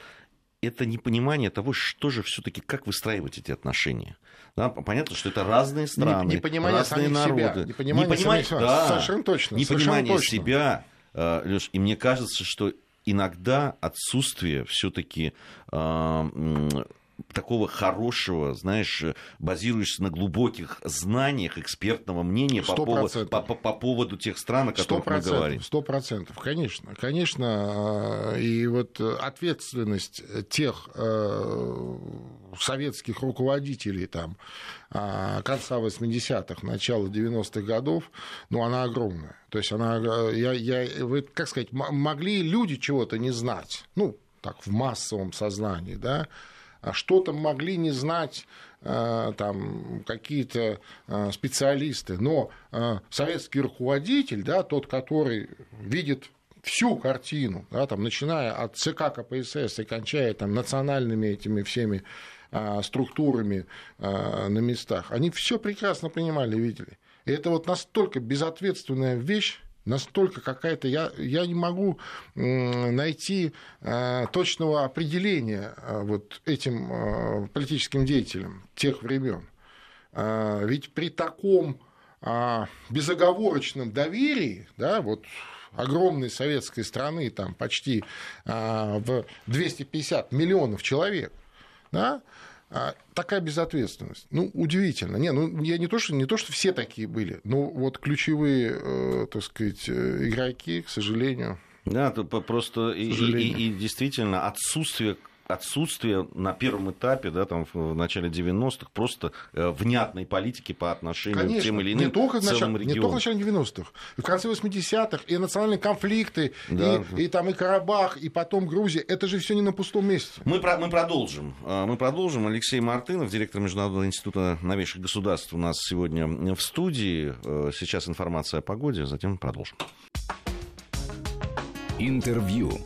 [SPEAKER 1] это непонимание того, что же все-таки, как выстраивать эти отношения. Да, понятно, что это разные страны, непонимание разные народы.
[SPEAKER 2] Себя, непонимание, непонимание самих, да, совершенно точно.
[SPEAKER 1] Непонимание
[SPEAKER 2] совершенно
[SPEAKER 1] себя, э, Леш, и мне кажется, что иногда отсутствие все-таки э, такого хорошего, знаешь, базируешься на глубоких знаниях экспертного мнения по поводу, по, по, по поводу тех стран, о которых мы говорим.
[SPEAKER 2] Сто процентов, конечно. Конечно, э, и вот ответственность тех э, советских руководителей там, э, конца 80-х, начала 90-х годов, ну, она огромная. То есть она, я, я, вы, как сказать, могли люди чего-то не знать, ну, так, в массовом сознании, да, что-то могли не знать э, там какие-то э, специалисты, но э, советский руководитель, да, тот, который видит всю картину, да, там, начиная от ЦК КПСС и кончая там, национальными этими всеми структурами на местах, они все прекрасно понимали видели. И это вот настолько безответственная вещь, настолько какая-то... Я, я не могу найти э, точного определения э, вот этим э, политическим деятелям тех времен. Ведь при таком безоговорочном доверии, да, вот огромной советской страны, там почти в 250 миллионов человек, да, а, такая безответственность. Ну, удивительно. Не, ну, я не то, что, не то, что все такие были, но вот ключевые, э, так сказать, э, игроки, к сожалению.
[SPEAKER 1] Да, просто и, и, и действительно отсутствие отсутствие на первом этапе, да, там, в начале 90-х, просто э, внятной политики по отношению Конечно, к тем или иным
[SPEAKER 2] не только, целым начале, не только в начале 90-х, и в конце 80-х, и национальные конфликты, да. и, и, там, и Карабах, и потом Грузия, это же все не на пустом месте.
[SPEAKER 1] Мы, про, мы продолжим. А, мы продолжим. Алексей Мартынов, директор Международного института новейших государств, у нас сегодня в студии. Э, сейчас информация о погоде, затем продолжим.
[SPEAKER 4] Интервью.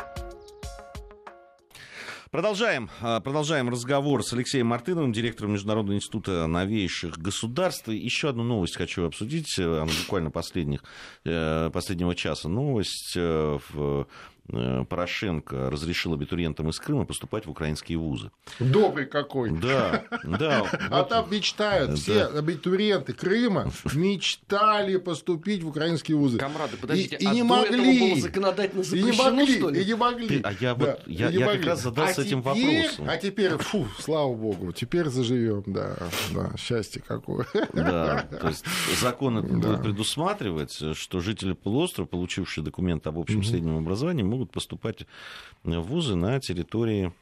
[SPEAKER 1] Продолжаем, а, продолжаем разговор с Алексеем Мартыновым, директором Международного института новейших государств. Еще одну новость хочу обсудить, она буквально последних, э, последнего часа. Новость э, в Э, Порошенко разрешил абитуриентам из Крыма поступать в украинские вузы.
[SPEAKER 2] Добрый какой.
[SPEAKER 1] Да, да.
[SPEAKER 2] А там мечтают все абитуриенты Крыма мечтали поступить в украинские вузы.
[SPEAKER 3] Камрады, подождите, и, а не могли. законодательно запрещено,
[SPEAKER 2] что ли? И не могли.
[SPEAKER 1] А я вот, я, я как раз задался а этим вопросом.
[SPEAKER 2] А теперь, фу, слава богу, теперь заживем, да, да, счастье какое.
[SPEAKER 1] Да, то есть закон это будет предусматривать, что жители полуострова, получившие документ об общем среднем образовании, могут поступать в вузы на территории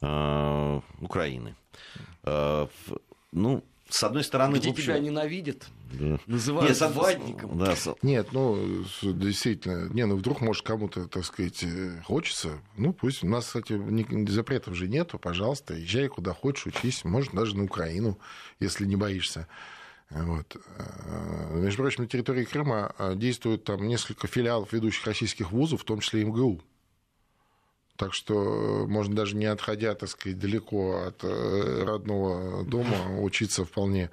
[SPEAKER 1] э, Украины. Э, ну, с одной стороны...
[SPEAKER 3] Где общем... тебя ненавидят, да. называют Нет, ватником.
[SPEAKER 2] Да. Нет, ну, действительно, не, ну, вдруг, может, кому-то, так сказать, э, хочется, ну, пусть, у нас, кстати, запретов же нету, пожалуйста, езжай куда хочешь, учись, может, даже на Украину, если не боишься. Вот. Э, между прочим, на территории Крыма э, действует там несколько филиалов ведущих российских вузов, в том числе и МГУ. Так что можно даже не отходя, так сказать, далеко от э, родного дома, учиться вполне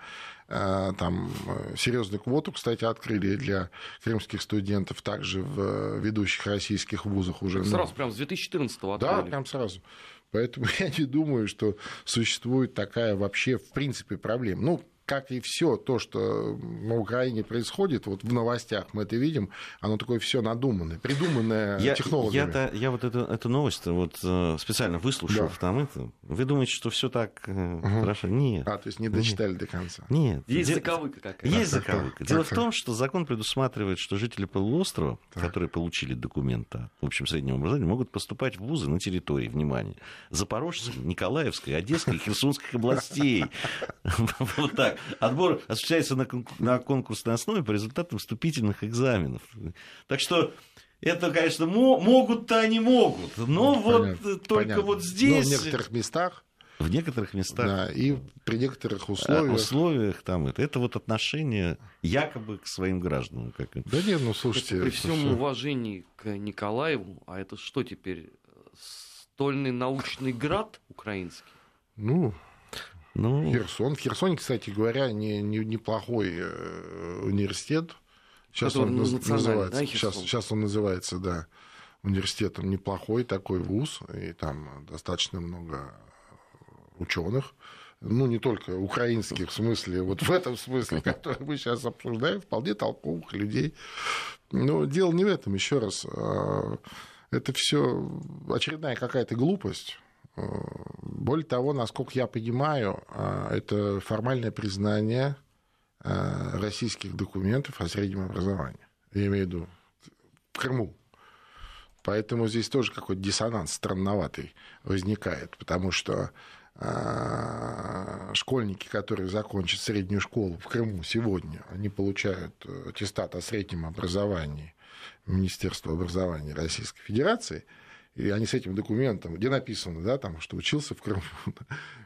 [SPEAKER 2] там серьезную квоту, кстати, открыли для крымских студентов, также в ведущих российских вузах уже.
[SPEAKER 3] Сразу, ну, прям с 2014
[SPEAKER 2] открыли. Да, прям сразу. Поэтому я не думаю, что существует такая вообще, в принципе, проблема. Ну, как и все то, что на Украине происходит, вот в новостях мы это видим, оно такое все надуманное, придуманное я, технологиями.
[SPEAKER 1] Я, я вот эту, эту новость вот э, специально выслушав да. там это, вы думаете, что все так угу. хорошо? Нет.
[SPEAKER 2] А, то есть не дочитали нет. до конца.
[SPEAKER 1] Нет.
[SPEAKER 3] Есть Де... заковыка какая-то.
[SPEAKER 1] Есть так, заковыка. Так, Дело так, в том, что закон предусматривает, что жители полуострова, так. которые получили документы в общем среднем образовании, могут поступать в вузы на территории, внимание, Запорожской, Николаевской, Одесской, Херсонской областей. Вот так. Отбор осуществляется на, на конкурсной основе по результатам вступительных экзаменов. Так что это, конечно, могут-то они могут, но ну, вот понятно, только понятно. вот здесь...
[SPEAKER 2] Но в некоторых местах
[SPEAKER 1] в некоторых местах.
[SPEAKER 2] Да, и при некоторых условиях.
[SPEAKER 1] условиях там это, это вот отношение якобы к своим гражданам. Как...
[SPEAKER 2] Да нет, ну слушайте.
[SPEAKER 3] Это при всем все... уважении к Николаеву, а это что теперь? Стольный научный град украинский?
[SPEAKER 2] Ну, ну... Херсон. В Херсоне, кстати говоря, не, не, неплохой э, университет. Сейчас он называется. Да, сейчас, сейчас он называется, да, университетом неплохой такой вуз, и там достаточно много ученых. Ну, не только украинских, в смысле, вот в этом смысле, который мы сейчас обсуждаем, вполне толковых людей. Но дело не в этом, еще раз. А, это все очередная какая-то глупость более того, насколько я понимаю, а, это формальное признание а, российских документов о среднем образовании. Я имею в виду в Крыму. Поэтому здесь тоже какой-то диссонанс странноватый возникает, потому что а, школьники, которые закончат среднюю школу в Крыму сегодня, они получают аттестат о среднем образовании Министерства образования Российской Федерации – и они с этим документом, где написано, да, там, что учился в Крыму,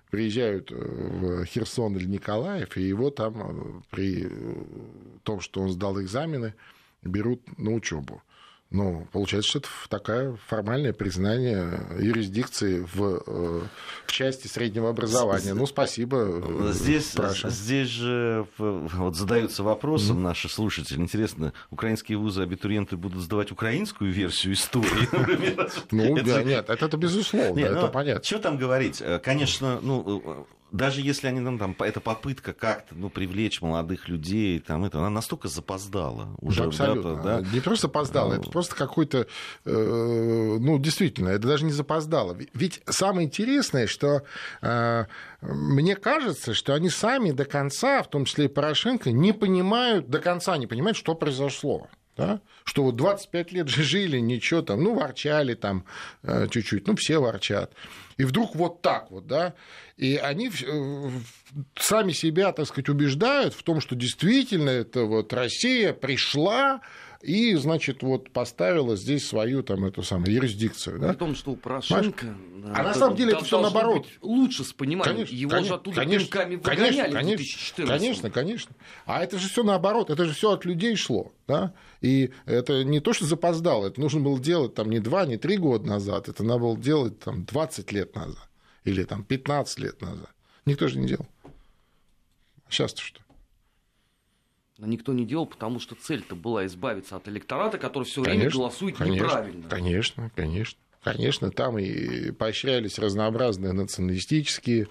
[SPEAKER 2] приезжают э, в Херсон или Николаев, и его там э, при э, том, что он сдал экзамены, берут на учебу. Ну, получается, что это такое формальное признание юрисдикции в, э, в части среднего образования. Ну, спасибо.
[SPEAKER 1] Э, здесь, здесь же вот задаются вопросом mm-hmm. наши слушатели. Интересно, украинские вузы абитуриенты будут сдавать украинскую версию истории,
[SPEAKER 2] Ну, да, нет, это безусловно, это ну, понятно.
[SPEAKER 1] Что там говорить? Конечно, ну, даже если они ну, там, эта попытка как-то ну, привлечь молодых людей, там, это, она настолько запоздала. Уже,
[SPEAKER 2] Абсолютно. Да, Не просто запоздала, это просто какой-то, э, ну, действительно, это даже не запоздало. Ведь самое интересное, что э, мне кажется, что они сами до конца, в том числе и Порошенко, не понимают, до конца не понимают, что произошло да? что вот 25 лет же жили, ничего там, ну, ворчали там э, чуть-чуть, ну, все ворчат. И вдруг вот так вот, да, и они э, сами себя, так сказать, убеждают в том, что действительно это вот Россия пришла, и, значит, вот поставила здесь свою там эту самую юрисдикцию. Да?
[SPEAKER 3] При том, что у Порошенко...
[SPEAKER 2] А на самом деле это все наоборот.
[SPEAKER 3] Лучше с пониманием. Конечно, Его конечно, же оттуда конечно, пинками выгоняли конечно, в 2014
[SPEAKER 2] Конечно, конечно. А это же все наоборот. Это же все от людей шло. Да? И это не то, что запоздало. Это нужно было делать там не два, не три года назад. Это надо было делать там 20 лет назад. Или там 15 лет назад. Никто же не делал. Сейчас-то что?
[SPEAKER 3] Но никто не делал, потому что цель-то была избавиться от электората, который все время голосует
[SPEAKER 2] конечно,
[SPEAKER 3] неправильно.
[SPEAKER 2] Конечно, конечно. Конечно, там и поощрялись разнообразные националистические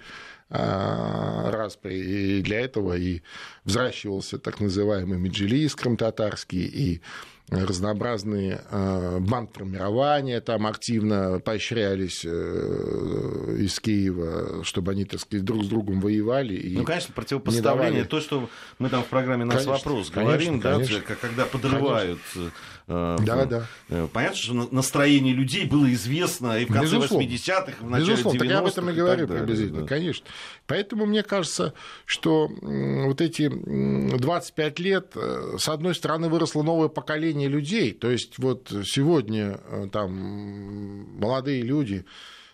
[SPEAKER 2] а, распри, и для этого и взращивался так называемый меджилис крым-татарский, и разнообразные э, бандформирования там активно поощрялись э, из Киева, чтобы они, так сказать, друг с другом воевали. И
[SPEAKER 1] ну, конечно, противопоставление, то, что мы там в программе «Нас конечно, вопрос» конечно, говорим, конечно, да, когда подрывают... Конечно. Э, да, да. Понятно, что настроение людей было известно и в конце 80-х, и в начале Безусловно, 90-х.
[SPEAKER 2] так я об этом и говорю приблизительно, да. конечно. Поэтому мне кажется, что вот эти 25 лет, с одной стороны, выросло новое поколение людей. То есть вот сегодня э, там молодые люди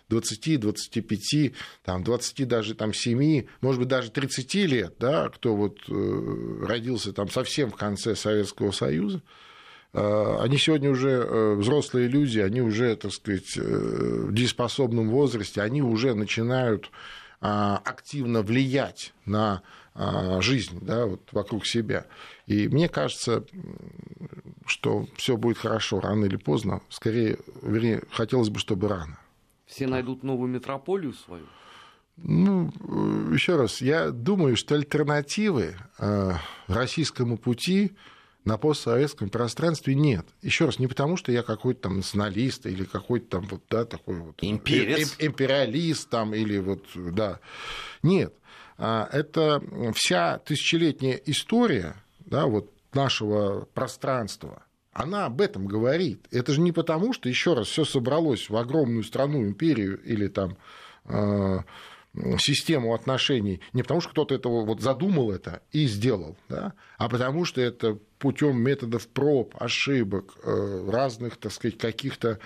[SPEAKER 2] 20, 25, там, 20 даже там, 7, может быть, даже 30 лет, да, кто вот э, родился там совсем в конце Советского Союза, э, они сегодня уже взрослые люди, они уже, так сказать, в дееспособном возрасте, они уже начинают активно влиять на жизнь да, вот вокруг себя. И мне кажется, что все будет хорошо рано или поздно. Скорее, вернее, хотелось бы, чтобы рано.
[SPEAKER 3] Все найдут новую метрополию свою?
[SPEAKER 2] Ну, еще раз, я думаю, что альтернативы э, российскому пути на постсоветском пространстве нет. Еще раз, не потому, что я какой-то там националист или какой-то там вот, да, такой вот...
[SPEAKER 1] Имперец.
[SPEAKER 2] Э, империалист там или вот, да. Нет. А, это вся тысячелетняя история, да, вот нашего пространства, она об этом говорит. Это же не потому, что, еще раз, все собралось в огромную страну, империю или там э, систему отношений, не потому что кто-то этого вот задумал это и сделал, да, а потому что это путем методов проб, ошибок, э, разных, так сказать, каких-то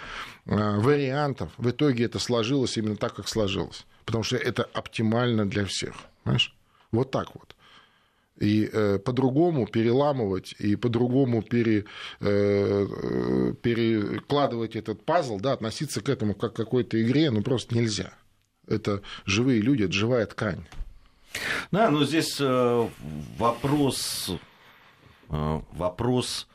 [SPEAKER 2] э, вариантов, в итоге это сложилось именно так, как сложилось. Потому что это оптимально для всех. Понимаешь? Вот так вот и э, по-другому переламывать и по-другому пере, э, перекладывать этот пазл, да, относиться к этому как к какой-то игре, ну просто нельзя. Это живые люди, это живая ткань.
[SPEAKER 1] Да, но здесь э, вопрос, э, вопрос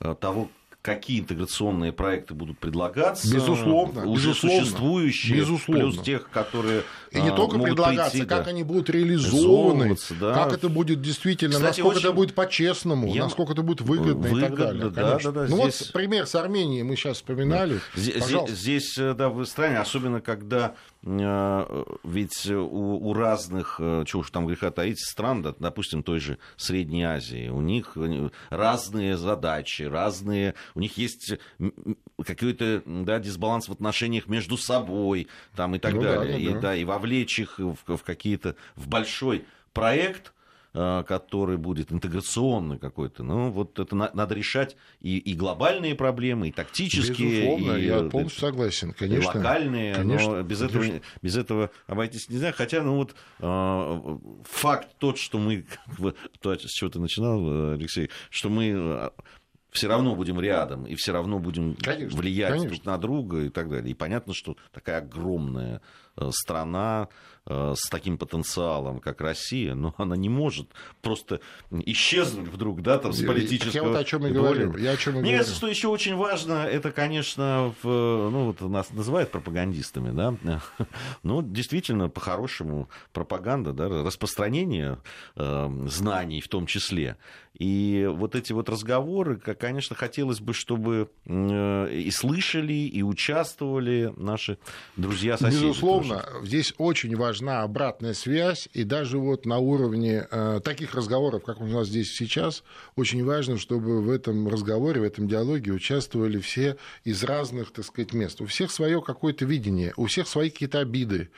[SPEAKER 1] э, того, какие интеграционные проекты будут предлагаться.
[SPEAKER 2] Безусловно.
[SPEAKER 1] Уже
[SPEAKER 2] безусловно,
[SPEAKER 1] существующие,
[SPEAKER 2] безусловно.
[SPEAKER 1] плюс тех, которые
[SPEAKER 2] И не только предлагаться, прийти, как да, они будут реализованы, да. как это будет действительно, Кстати, насколько очень... это будет по-честному, Я... насколько это будет выгодно, выгодно и так далее. Да, да, да, ну здесь... вот пример с Арменией мы сейчас вспоминали.
[SPEAKER 1] Да. Здесь, здесь, да, в стране, особенно когда ведь у, у разных, э, чего уж там греха таить, стран, допустим, той же Средней Азии, у них разные задачи, разные у них есть какой-то да, дисбаланс в отношениях между собой там, и так ну, далее. Да, да, и, да. Да, и вовлечь их в, в какие-то в большой проект, э, который будет интеграционный какой-то. Ну, вот это на, надо решать и, и глобальные проблемы, и тактические.
[SPEAKER 2] Безусловно, и, я э, полностью согласен, конечно.
[SPEAKER 1] И локальные, конечно, но без, конечно. Этого, без этого обойтись нельзя. Хотя, ну вот, э, факт тот, что мы, то, с чего ты начинал, Алексей, что мы все равно будем рядом, и все равно будем конечно, влиять конечно. друг на друга и так далее. И понятно, что такая огромная э, страна э, с таким потенциалом, как Россия, но она не может просто исчезнуть вдруг, да, там, с политического...
[SPEAKER 2] Я вот о чем и говорю. Я о чем и
[SPEAKER 1] Мне кажется, что еще очень важно, это, конечно, в, ну, вот нас называют пропагандистами, да, ну, действительно, по-хорошему, пропаганда, да, распространение э, знаний в том числе. И вот эти вот разговоры, конечно, хотелось бы, чтобы э, и слышали, и участвовали наши друзья-соседи.
[SPEAKER 2] Безусловно, тоже. здесь очень важна обратная связь, и даже вот на уровне э, таких разговоров, как у нас здесь сейчас, очень важно, чтобы в этом разговоре, в этом диалоге участвовали все из разных, так сказать, мест. У всех свое какое-то видение, у всех свои какие-то обиды,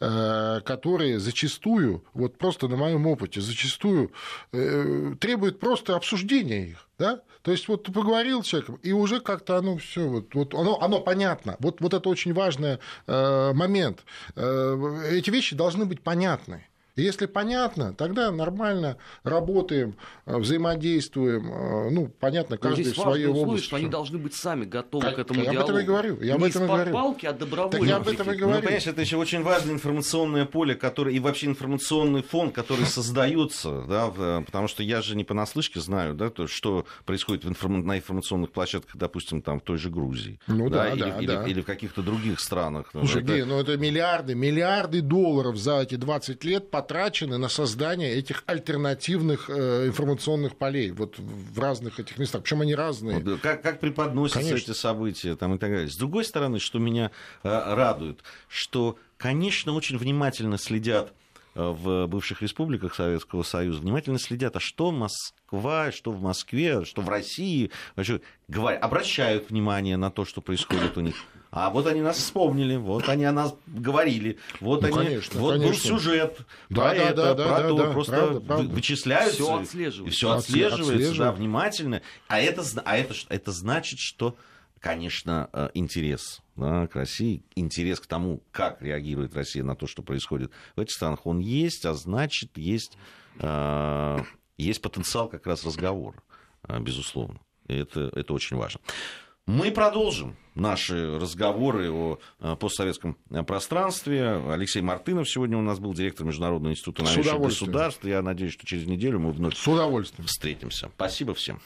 [SPEAKER 2] э, которые зачастую, вот просто на моем опыте, зачастую требуют просто обсуждение их. Да? То есть вот ты поговорил с человеком, и уже как-то оно все, вот, вот оно, оно понятно. Вот, вот это очень важный э, момент. Э, эти вещи должны быть понятны. Если понятно, тогда нормально работаем, э, взаимодействуем. Э, ну, понятно, каждый здесь в своей условие, области.
[SPEAKER 3] что они должны быть сами готовы как, к этому я
[SPEAKER 2] диалогу. об этом и говорю. Я
[SPEAKER 3] Не
[SPEAKER 2] об этом и говорю.
[SPEAKER 3] палки, а добровольно. Так
[SPEAKER 2] я об этом и говорю. Ну,
[SPEAKER 1] понимаешь, это еще очень важное информационное поле, которое, и вообще информационный фон, который создается, да, потому что я же не понаслышке знаю, да, то, что происходит в информ... на информационных площадках, допустим, там в той же Грузии.
[SPEAKER 2] Ну да, да,
[SPEAKER 1] или,
[SPEAKER 2] да,
[SPEAKER 1] или,
[SPEAKER 2] да.
[SPEAKER 1] или в каких-то других странах.
[SPEAKER 2] Слушай, это... ну это миллиарды, миллиарды долларов за эти 20 лет потрачены на создание этих альтернативных э, информационных полей вот в разных этих местах. Причем они разные.
[SPEAKER 1] Вот, как, как преподносятся Конечно. эти события там, и так далее. С другой стороны, что меня э, радует, что, конечно, очень внимательно следят э, в бывших республиках Советского Союза внимательно следят, а что Москва, что в Москве, что в России, вообще, говорят, обращают внимание на то, что происходит у них. А вот они нас вспомнили, вот они о нас говорили, вот ну, они, конечно, вот конечно. был сюжет да, про да, это, да, про да, то, да, просто правда, правда. вычисляются,
[SPEAKER 3] все отслеживается,
[SPEAKER 1] все отслеживается, отслеживается. Да, внимательно. А это, а это, это значит, что конечно, э, интерес да, к России, интерес к тому, как реагирует Россия на то, что происходит в этих странах, он есть, а значит, есть, э, есть потенциал как раз разговора, э, безусловно. И это, это очень важно. Мы продолжим наши разговоры о э, постсоветском э, пространстве. Алексей Мартынов сегодня у нас был директор Международного института новейших государств. Я надеюсь, что через неделю мы вновь
[SPEAKER 2] С удовольствием.
[SPEAKER 1] встретимся. Спасибо всем.